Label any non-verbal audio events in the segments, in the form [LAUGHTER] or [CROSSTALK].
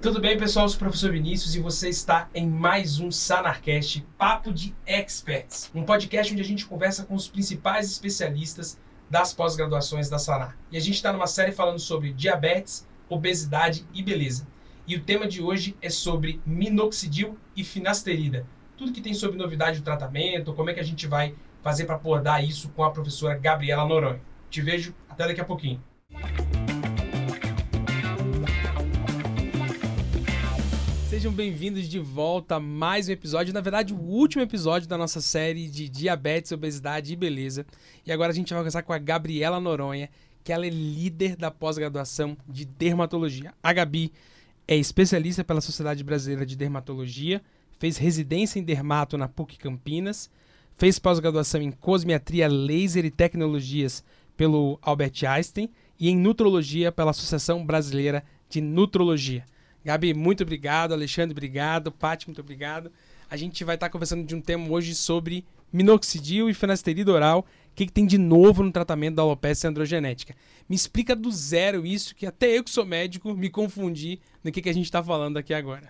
Tudo bem, pessoal? Eu sou o professor Vinícius e você está em mais um Sanarcast Papo de Experts, um podcast onde a gente conversa com os principais especialistas das pós-graduações da Sanar. E a gente está numa série falando sobre diabetes, obesidade e beleza. E o tema de hoje é sobre minoxidil e finasterida. Tudo que tem sobre novidade do tratamento, como é que a gente vai fazer para abordar isso com a professora Gabriela Noronha. Te vejo até daqui a pouquinho. Sejam bem-vindos de volta a mais um episódio, na verdade, o último episódio da nossa série de diabetes, obesidade e beleza. E agora a gente vai conversar com a Gabriela Noronha, que ela é líder da pós-graduação de dermatologia. A Gabi é especialista pela Sociedade Brasileira de Dermatologia, fez residência em dermato na PUC Campinas, fez pós-graduação em cosmetria, laser e tecnologias pelo Albert Einstein e em nutrologia pela Associação Brasileira de Nutrologia. Gabi, muito obrigado. Alexandre, obrigado. Paty, muito obrigado. A gente vai estar conversando de um tema hoje sobre minoxidil e finasterida oral. O que, que, tem de novo no tratamento da alopecia androgenética? Me explica do zero isso, que até eu que sou médico me confundi no que, que a gente está falando aqui agora.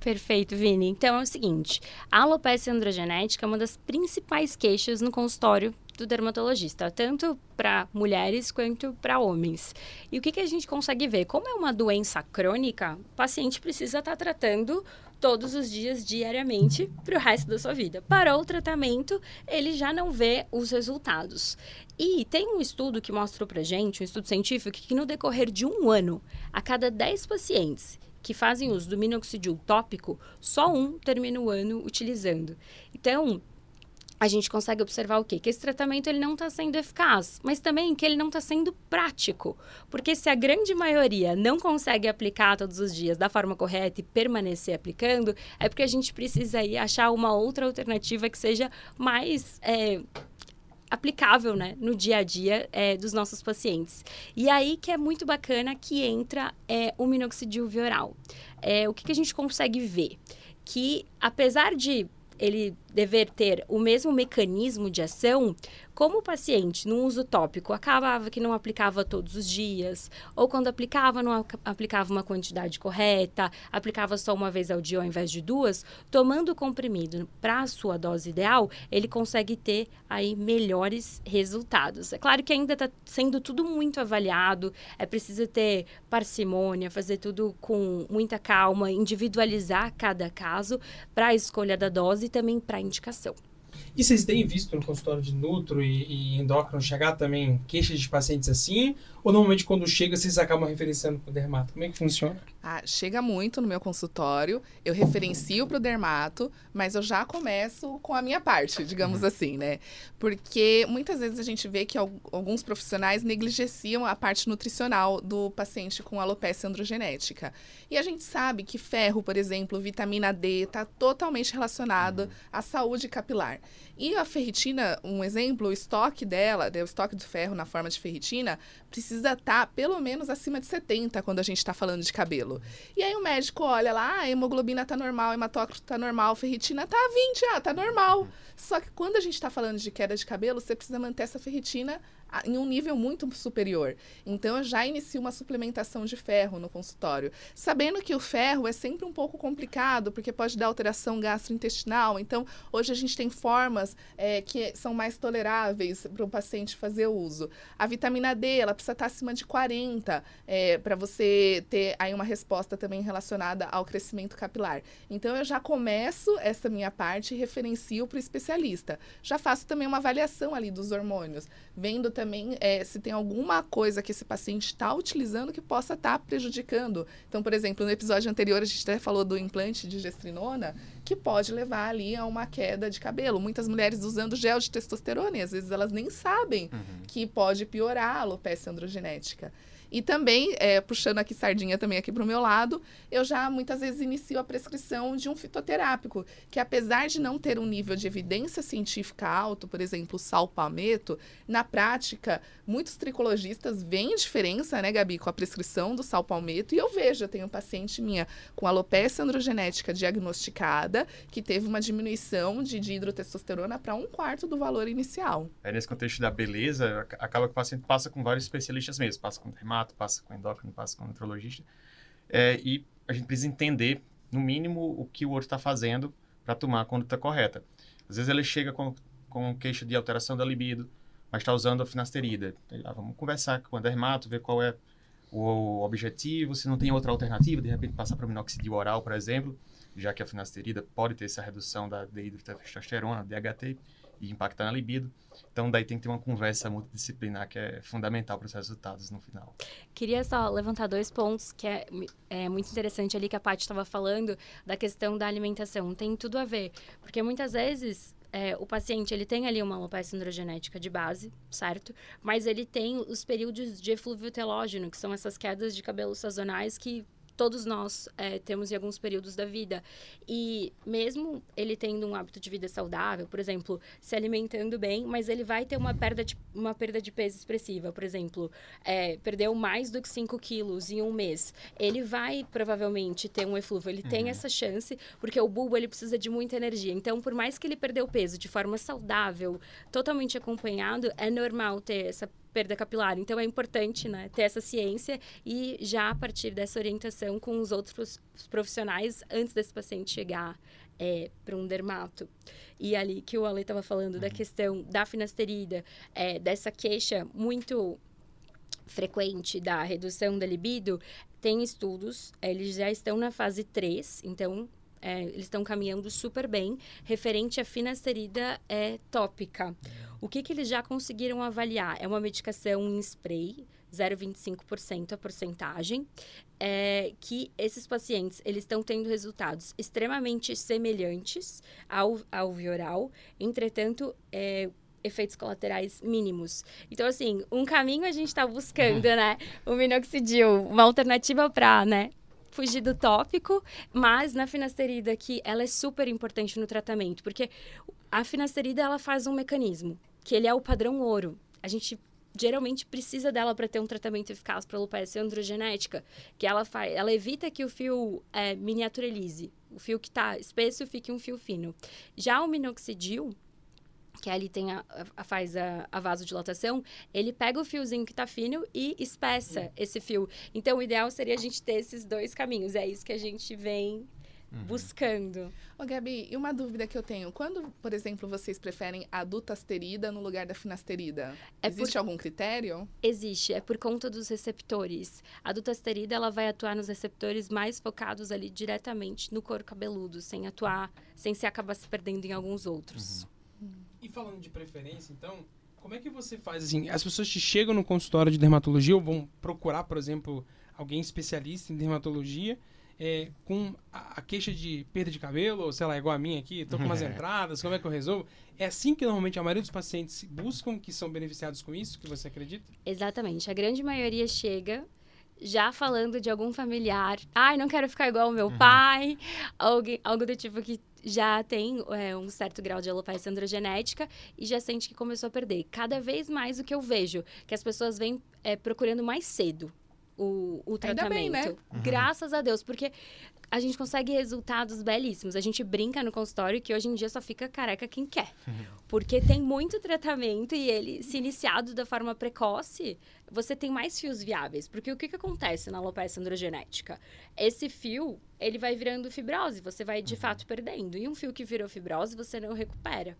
Perfeito, Vini. Então é o seguinte: a alopecia androgenética é uma das principais queixas no consultório do dermatologista, tanto para mulheres quanto para homens. E o que, que a gente consegue ver? Como é uma doença crônica, o paciente precisa estar tá tratando todos os dias, diariamente, para o resto da sua vida. Parou o tratamento, ele já não vê os resultados. E tem um estudo que mostrou para gente, um estudo científico, que no decorrer de um ano, a cada 10 pacientes que fazem uso do minoxidil tópico, só um termina o ano utilizando. Então, a gente consegue observar o quê? Que esse tratamento ele não está sendo eficaz, mas também que ele não está sendo prático. Porque se a grande maioria não consegue aplicar todos os dias da forma correta e permanecer aplicando, é porque a gente precisa aí achar uma outra alternativa que seja mais é, aplicável né, no dia a dia é, dos nossos pacientes. E aí que é muito bacana que entra é, o minoxidil via oral. É, o que, que a gente consegue ver? Que apesar de ele dever ter o mesmo mecanismo de ação, como o paciente, no uso tópico, acabava que não aplicava todos os dias, ou quando aplicava, não aplicava uma quantidade correta, aplicava só uma vez ao dia ao invés de duas, tomando o comprimido para a sua dose ideal, ele consegue ter aí melhores resultados. É claro que ainda está sendo tudo muito avaliado, é preciso ter parcimônia, fazer tudo com muita calma, individualizar cada caso para a escolha da dose e também para indicação. E vocês têm visto no consultório de nutro e, e endócrino chegar também queixas de pacientes assim? Ou normalmente quando chega vocês acabam referenciando para o dermato? Como é que funciona? Ah, chega muito no meu consultório, eu referencio para o dermato, mas eu já começo com a minha parte, digamos uhum. assim, né? Porque muitas vezes a gente vê que alguns profissionais negligenciam a parte nutricional do paciente com alopecia androgenética. E a gente sabe que ferro, por exemplo, vitamina D, está totalmente relacionado uhum. à saúde capilar. E a ferritina, um exemplo, o estoque dela, né, o estoque do ferro na forma de ferritina, precisa estar tá pelo menos acima de 70 quando a gente está falando de cabelo. E aí o médico olha lá, ah, hemoglobina está normal, hematócrito está normal, ferritina está 20, ah, tá normal. Só que quando a gente está falando de queda de cabelo, você precisa manter essa ferritina em um nível muito superior. Então, eu já inicio uma suplementação de ferro no consultório, sabendo que o ferro é sempre um pouco complicado, porque pode dar alteração gastrointestinal. Então, hoje a gente tem formas é, que são mais toleráveis para o paciente fazer uso. A vitamina D, ela precisa estar acima de 40 é, para você ter aí uma resposta também relacionada ao crescimento capilar. Então, eu já começo essa minha parte e referencio para o especialista. Já faço também uma avaliação ali dos hormônios, vendo também é, se tem alguma coisa que esse paciente está utilizando que possa estar tá prejudicando. Então, por exemplo, no episódio anterior a gente até falou do implante de gestrinona, que pode levar ali a uma queda de cabelo. Muitas mulheres usando gel de testosterona e às vezes elas nem sabem uhum. que pode piorar a alopecia androgenética. E também, é, puxando aqui sardinha também aqui para o meu lado, eu já muitas vezes inicio a prescrição de um fitoterápico, que apesar de não ter um nível de evidência científica alto, por exemplo, o salpameto, na prática, muitos tricologistas veem diferença, né, Gabi, com a prescrição do salpalmeto, e eu vejo, eu tenho um paciente minha com alopecia androgenética diagnosticada, que teve uma diminuição de dihidrotestosterona para um quarto do valor inicial. É, nesse contexto da beleza, acaba que o paciente passa com vários especialistas mesmo, passa com passa com endócrino, passa com nutrologista. É, e a gente precisa entender, no mínimo, o que o outro está fazendo para tomar a conduta correta. Às vezes ele chega com, com queixa de alteração da libido, mas está usando a finasterida. Ah, vamos conversar com o dermato, ver qual é o objetivo, se não tem outra alternativa, de repente passar para o minoxidil oral, por exemplo, já que a finasterida pode ter essa redução da dihidrotestosterona, DHT, e impactar na libido. Então, daí tem que ter uma conversa multidisciplinar que é fundamental para os resultados no final. Queria só levantar dois pontos que é, é muito interessante ali que a Paty estava falando da questão da alimentação. Tem tudo a ver, porque muitas vezes é, o paciente ele tem ali uma alopecia androgenética de base, certo? Mas ele tem os períodos de eflúvio telógeno, que são essas quedas de cabelo sazonais que todos nós é, temos em alguns períodos da vida. E mesmo ele tendo um hábito de vida saudável, por exemplo, se alimentando bem, mas ele vai ter uma perda de, uma perda de peso expressiva. Por exemplo, é, perdeu mais do que 5 quilos em um mês. Ele vai provavelmente ter um eflúvio. Ele uhum. tem essa chance, porque o bulbo ele precisa de muita energia. Então, por mais que ele perdeu peso de forma saudável, totalmente acompanhado, é normal ter essa perda capilar. Então é importante né, ter essa ciência e já a partir dessa orientação com os outros profissionais antes desse paciente chegar é, para um dermato. E ali que o Ale estava falando uhum. da questão da finasterida, é, dessa queixa muito frequente da redução da libido, tem estudos, eles já estão na fase 3, então é, eles estão caminhando super bem, referente à finasterida é, tópica. O que, que eles já conseguiram avaliar? É uma medicação em spray, 0,25% a porcentagem, é, que esses pacientes eles estão tendo resultados extremamente semelhantes ao, ao vioral, entretanto, é, efeitos colaterais mínimos. Então, assim, um caminho a gente está buscando, né? O minoxidil, uma alternativa para, né? Fugir do tópico, mas na finasterida aqui, ela é super importante no tratamento, porque a finasterida, ela faz um mecanismo, que ele é o padrão ouro. A gente geralmente precisa dela para ter um tratamento eficaz para alopecia androgenética, que ela faz, ela evita que o fio é, miniaturalize, o fio que está espesso fique um fio fino. Já o minoxidil, que ali tem a, a faz a, a, vasodilatação, ele pega o fiozinho que está fino e espessa uhum. esse fio. Então, o ideal seria a gente ter esses dois caminhos. É isso que a gente vem uhum. buscando. Ô, Gabi, e uma dúvida que eu tenho. Quando, por exemplo, vocês preferem a dutasterida no lugar da finasterida? É Existe por... algum critério? Existe. É por conta dos receptores. A dutasterida, ela vai atuar nos receptores mais focados ali diretamente no couro cabeludo, sem atuar, sem se acabar se perdendo em alguns outros. Uhum. Falando de preferência, então, como é que você faz assim? As pessoas te chegam no consultório de dermatologia ou vão procurar, por exemplo, alguém especialista em dermatologia é, com a, a, queixa de perda de cabelo, ou sei lá, igual a minha aqui, tô com umas [LAUGHS] entradas, como é que eu resolvo? É assim que normalmente a maioria dos pacientes buscam, que são beneficiados com isso, que você acredita? Exatamente. A grande maioria chega já falando de algum familiar. Ai, não quero ficar igual ao meu uhum. pai. Algo, algo do tipo que já tem é, um certo grau de alopecia androgenética e já sente que começou a perder. Cada vez mais o que eu vejo, que as pessoas vêm é, procurando mais cedo o, o tratamento. Bem, né? Uhum. Graças a Deus, porque a gente consegue resultados belíssimos. A gente brinca no consultório que hoje em dia só fica careca quem quer. Uhum. Porque tem muito tratamento e ele, se iniciado da forma precoce, você tem mais fios viáveis. Porque o que, que acontece na alopecia androgenética? Esse fio, ele vai virando fibrose, você vai de uhum. fato perdendo. E um fio que virou fibrose, você não recupera.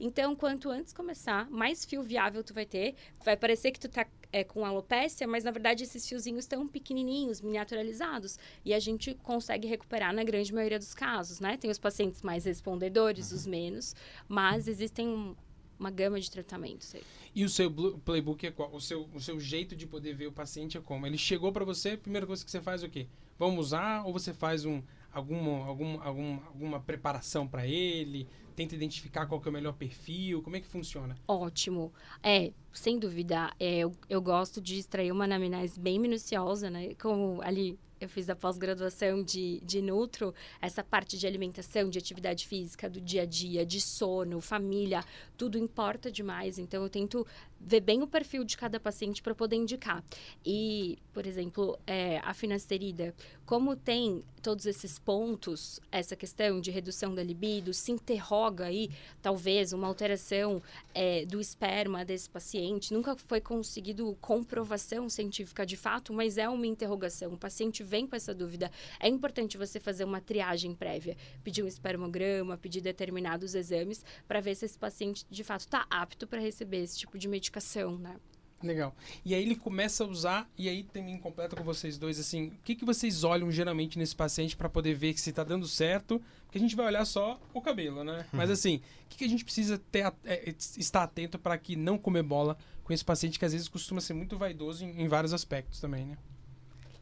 Então, quanto antes começar, mais fio viável tu vai ter. Vai parecer que tu tá é, com alopécia, mas na verdade esses fiozinhos estão pequenininhos, miniaturalizados. E a gente consegue recuperar na grande maioria dos casos, né? Tem os pacientes mais respondedores, uhum. os menos, mas existem uma gama de tratamentos aí. E o seu playbook é qual? O seu, o seu jeito de poder ver o paciente é como? Ele chegou para você, a primeira coisa que você faz é o quê? Vamos usar ou você faz um, alguma, algum, algum, alguma preparação para ele? Tenta identificar qual é o melhor perfil? Como é que funciona? Ótimo. É, sem dúvida. É, eu, eu gosto de extrair uma anamnese bem minuciosa, né? Como ali eu fiz a pós-graduação de, de Nutro, essa parte de alimentação, de atividade física, do dia a dia, de sono, família, tudo importa demais. Então, eu tento ver bem o perfil de cada paciente para poder indicar. E, por exemplo, é, a finasterida, como tem todos esses pontos, essa questão de redução da libido, se interroga aí, talvez, uma alteração é, do esperma desse paciente. Nunca foi conseguido comprovação científica de fato, mas é uma interrogação. O paciente vem com essa dúvida, é importante você fazer uma triagem prévia, pedir um espermograma, pedir determinados exames para ver se esse paciente de fato está apto para receber esse tipo de medicação, né? Legal. E aí ele começa a usar, e aí também completa com vocês dois, assim, o que, que vocês olham geralmente nesse paciente para poder ver que se tá dando certo? Porque a gente vai olhar só o cabelo, né? [LAUGHS] Mas assim, o que, que a gente precisa ter, é, estar atento para que não comer bola com esse paciente que às vezes costuma ser muito vaidoso em, em vários aspectos também, né?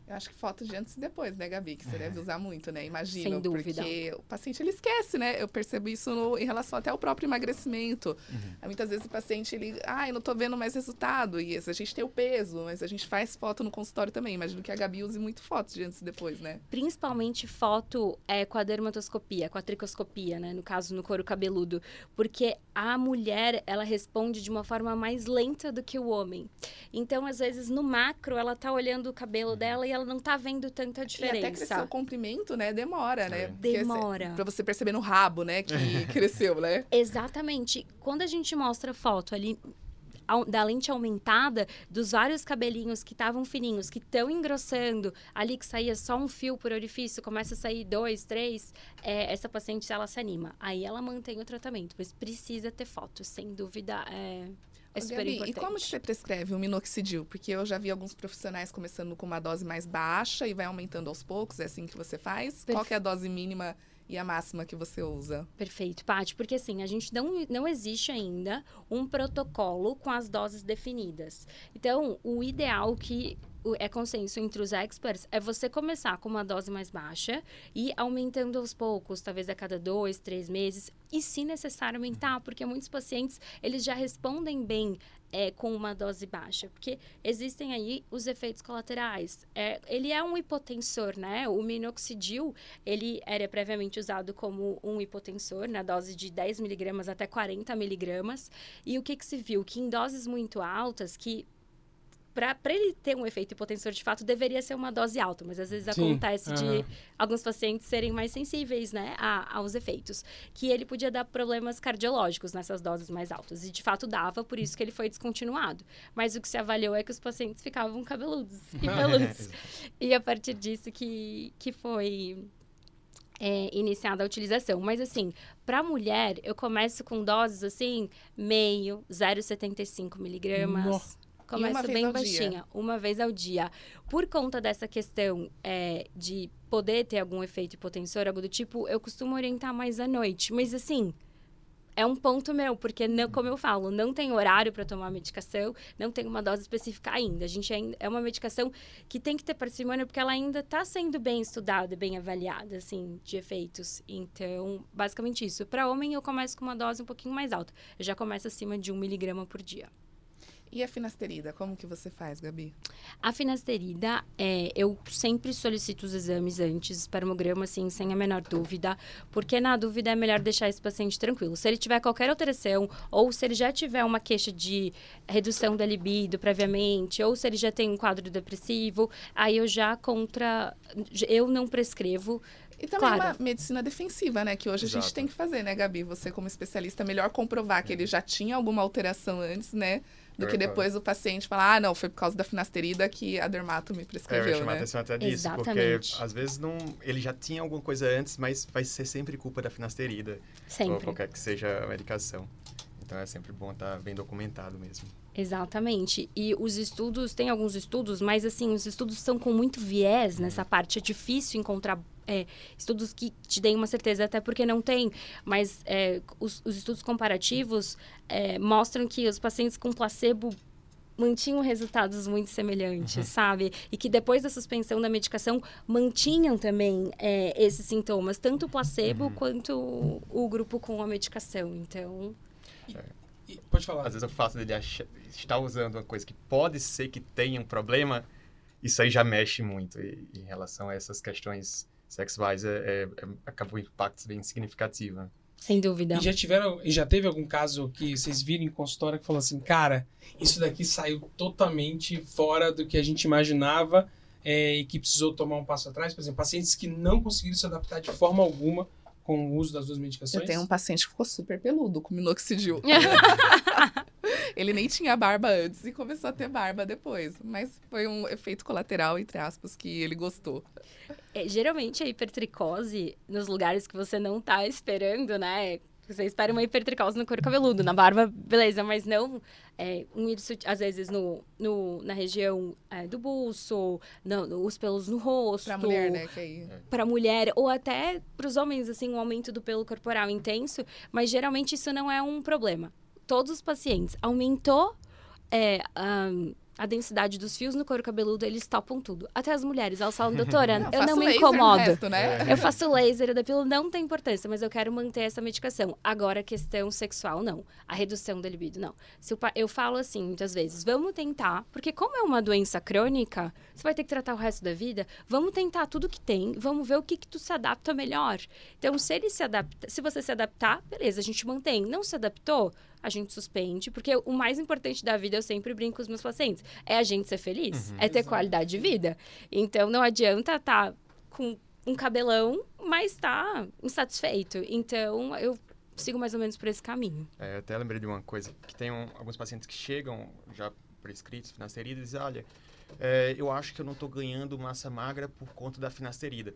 Eu acho que foto de antes e depois, né, Gabi? Que você deve usar muito, né? Imagino. Sem dúvida. Porque o paciente, ele esquece, né? Eu percebo isso no, em relação até ao próprio emagrecimento. Uhum. Muitas vezes o paciente, ele... Ah, eu não tô vendo mais resultado. E a gente tem o peso, mas a gente faz foto no consultório também. Imagino que a Gabi use muito fotos de antes e depois, né? Principalmente foto é, com a dermatoscopia, com a tricoscopia, né? No caso, no couro cabeludo. Porque a mulher, ela responde de uma forma mais lenta do que o homem. Então, às vezes, no macro, ela tá olhando o cabelo uhum. dela e ela não tá vendo tanta diferença. E até crescer o comprimento, né? Demora, né? É. Demora. Pra você perceber no rabo, né? Que [LAUGHS] cresceu, né? Exatamente. Quando a gente mostra foto ali da lente aumentada, dos vários cabelinhos que estavam fininhos, que estão engrossando, ali que saía só um fio por orifício, começa a sair dois, três, é, essa paciente ela se anima. Aí ela mantém o tratamento, mas precisa ter foto, sem dúvida. É, é super Gabi, importante. E como que você prescreve o minoxidil? Porque eu já vi alguns profissionais começando com uma dose mais baixa e vai aumentando aos poucos. É assim que você faz? Perfe... Qual que é a dose mínima e a máxima que você usa? Perfeito, Paty, porque assim, a gente não, não existe ainda um protocolo com as doses definidas. Então, o ideal que é consenso entre os experts é você começar com uma dose mais baixa e aumentando aos poucos, talvez a cada dois, três meses, e se necessário aumentar, porque muitos pacientes eles já respondem bem é, com uma dose baixa, porque existem aí os efeitos colaterais. É, ele é um hipotensor, né? O minoxidil, ele era previamente usado como um hipotensor na dose de 10 miligramas até 40 miligramas, e o que, que se viu? Que em doses muito altas, que para ele ter um efeito hipotensor de fato, deveria ser uma dose alta, mas às vezes Sim. acontece uhum. de alguns pacientes serem mais sensíveis, né, a, aos efeitos. Que ele podia dar problemas cardiológicos nessas doses mais altas. E de fato dava, por isso que ele foi descontinuado. Mas o que se avaliou é que os pacientes ficavam cabeludos [LAUGHS] e peludos. e a partir disso que, que foi é, iniciada a utilização. Mas, assim, para mulher, eu começo com doses, assim, meio, 0,75 miligramas. Começa bem baixinha, dia. uma vez ao dia. Por conta dessa questão é, de poder ter algum efeito hipotensor, algo do tipo, eu costumo orientar mais à noite. Mas assim, é um ponto meu, porque, não, como eu falo, não tem horário para tomar medicação, não tem uma dose específica ainda. A gente ainda, é uma medicação que tem que ter parcimônia, porque ela ainda está sendo bem estudada, bem avaliada, assim, de efeitos. Então, basicamente isso. Para homem, eu começo com uma dose um pouquinho mais alta. Eu já começo acima de um miligrama por dia. E a finasterida, como que você faz, Gabi? A finasterida, é, eu sempre solicito os exames antes, espermograma, assim, sem a menor dúvida, porque na dúvida é melhor deixar esse paciente tranquilo. Se ele tiver qualquer alteração, ou se ele já tiver uma queixa de redução da libido previamente, ou se ele já tem um quadro depressivo, aí eu já contra... Eu não prescrevo e também claro. uma medicina defensiva, né? Que hoje Exato. a gente tem que fazer, né, Gabi? Você, como especialista, é melhor comprovar que ele já tinha alguma alteração antes, né? Do que depois o paciente falar, ah, não, foi por causa da finasterida que a dermato me prescreveu, é, eu chamar né? atenção até disso, Exatamente. porque às vezes não, ele já tinha alguma coisa antes, mas vai ser sempre culpa da finasterida. Sempre. Ou qualquer que seja a medicação. Então é sempre bom estar tá bem documentado mesmo. Exatamente. E os estudos, tem alguns estudos, mas assim, os estudos estão com muito viés nessa uhum. parte. É difícil encontrar é, estudos que te deem uma certeza, até porque não tem. Mas é, os, os, estudos comparativos é, mostram que os pacientes com placebo mantinham resultados muito semelhantes, uhum. sabe? E que depois da suspensão da medicação mantinham também é, esses sintomas, tanto o placebo uhum. quanto o, o, grupo com a medicação. Então. E, pode falar. Às vezes o fato dele achar, estar usando uma coisa que pode ser que tenha um problema, isso aí já mexe muito e, em relação a essas questões sexuais, é, é, é, acaba o impacto bem significativo. Né? Sem dúvida. E já tiveram, e já teve algum caso que vocês viram em consultório que falou assim, cara, isso daqui saiu totalmente fora do que a gente imaginava é, e que precisou tomar um passo atrás? Por exemplo, pacientes que não conseguiram se adaptar de forma alguma com o uso das duas medicações? Eu tenho um paciente que ficou super peludo com minoxidil. [LAUGHS] Ele nem tinha barba antes e começou a ter barba depois. Mas foi um efeito colateral, entre aspas, que ele gostou. É, geralmente a hipertricose, nos lugares que você não tá esperando, né? Você espera uma hipertricose no couro cabeludo, na barba, beleza, mas não é, um hirsutismo, às vezes no, no, na região é, do buço, no, os pelos no rosto. Pra mulher, né? Que aí... Pra mulher, ou até pros homens, assim, um aumento do pelo corporal intenso, mas geralmente isso não é um problema. Todos os pacientes aumentou é, um, a densidade dos fios no couro cabeludo, eles topam tudo. Até as mulheres, elas falam, doutora, [LAUGHS] Não, eu não me incomodo. resto, né? Eu faço laser, eu depilo, não tem importância, mas eu quero manter essa medicação. Agora, a questão sexual, não. A redução da libido, não. Se eu falo assim, muitas vezes, vamos tentar, porque como é uma doença crônica, você vai ter que tratar o resto da vida, vamos tentar tudo que tem, vamos ver o que, que tu se adapta melhor. Então, se ele se adapta, se você se adaptar, beleza, a gente mantém. Não se adaptou, a gente suspende, porque o mais importante da vida, eu sempre brinco com os meus pacientes, é a gente ser feliz, é ter qualidade de vida. Então, não adianta estar com um cabelão, mas tá insatisfeito. Então, eu sigo mais ou menos por esse caminho. É, eu até lembrei de uma coisa, que tem um- alguns pacientes que chegam já prescritos, finasterida, e dizem, olha, é, eu acho que eu não estou ganhando massa magra por conta da finasterida.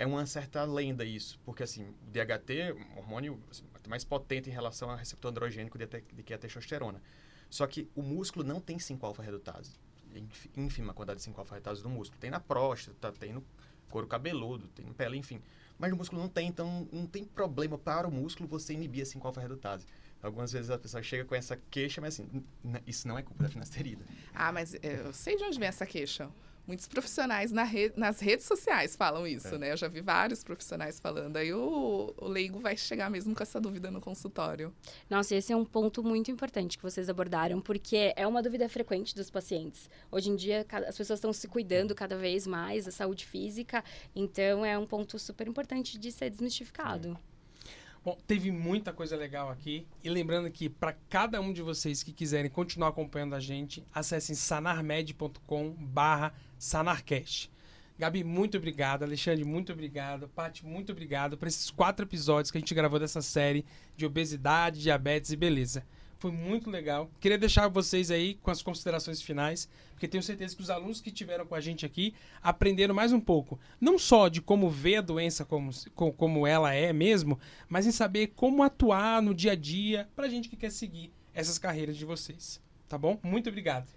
É uma certa lenda isso, porque assim, o DHT, um hormônio assim, mais potente em relação ao receptor androgênico de, de que é a testosterona. Só que o músculo não tem 5-alfa-redutase. Inf- ínfima quantidade de 5-alfa-redutase no músculo. Tem na próstata, tem no couro cabeludo, tem no pele, enfim. Mas no músculo não tem, então não tem problema para o músculo você inibir a 5-alfa-redutase. Algumas vezes a pessoa chega com essa queixa, mas assim, "N- n- isso não é culpa da finasterida. Ah, mas é, eu sei de onde vem essa queixa. Muitos profissionais na re- nas redes sociais falam isso, É. né? Eu já vi vários profissionais falando. Aí o, o leigo vai chegar mesmo com essa dúvida no consultório. Nossa, esse é um ponto muito importante que vocês abordaram, porque é uma dúvida frequente dos pacientes. Hoje em dia, as pessoas estão se cuidando cada vez mais da saúde física, então é um ponto super importante de ser desmistificado. Bom, teve muita coisa legal aqui. E lembrando que para cada um de vocês que quiserem continuar acompanhando a gente, acessem sanarmed.com barra sanarcast. Gabi, muito obrigado. Alexandre, muito obrigado. Paty, muito obrigado por esses quatro episódios que a gente gravou dessa série de obesidade, diabetes e beleza. Foi muito legal. Queria deixar vocês aí com as considerações finais, porque tenho certeza que os alunos que tiveram com a gente aqui aprenderam mais um pouco. Não só de como ver a doença como, co- como ela é mesmo, mas em saber como atuar no dia a dia pra gente que quer seguir essas carreiras de vocês. Tá bom? Muito obrigado.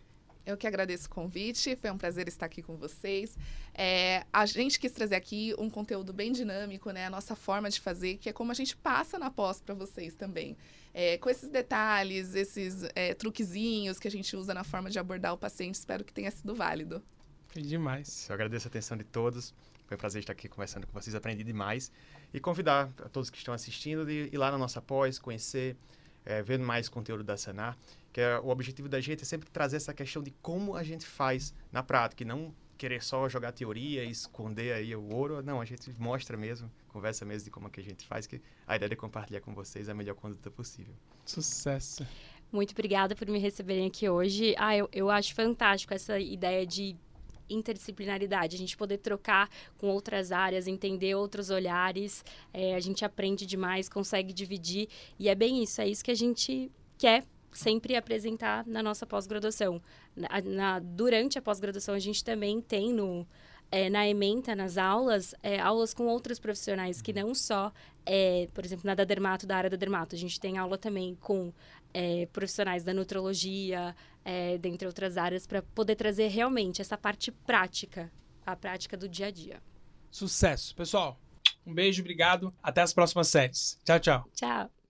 Eu que agradeço o convite, foi um prazer estar aqui com vocês. É, a gente quis trazer aqui um conteúdo bem dinâmico, né? A nossa forma de fazer, que é como a gente passa na pós para vocês também. É, com esses detalhes, esses é, truquezinhos que a gente usa na forma de abordar o paciente, espero que tenha sido válido. Foi demais. Eu agradeço a atenção de todos. Foi um prazer estar aqui conversando com vocês, aprendi demais. E convidar a todos que estão assistindo de ir lá na nossa pós, conhecer, eh, ver mais conteúdo da Sanar, que é, o objetivo da gente é sempre trazer essa questão de como a gente faz na prática, e não querer só jogar teoria e esconder aí o ouro. Não, a gente mostra mesmo, conversa mesmo de como é que a gente faz, que a ideia é compartilhar com vocês a melhor conduta possível. Sucesso. Muito obrigada por me receberem aqui hoje. Ah, eu, eu acho fantástico essa ideia de interdisciplinaridade, a gente poder trocar com outras áreas, entender outros olhares, é, a gente aprende demais, consegue dividir, e é bem isso, é isso que a gente quer sempre apresentar na nossa pós-graduação. Na- na- durante a pós-graduação, a gente também tem no, é, na ementa, nas aulas, é, aulas com outros profissionais, que não só, é, por exemplo, na da dermato, da área da dermato, a gente tem aula também com é, profissionais da nutrologia, é, dentre outras áreas, para poder trazer realmente essa parte prática, a prática do dia a dia. Sucesso. Pessoal, um beijo, obrigado. Até as próximas séries. Tchau, tchau. Tchau!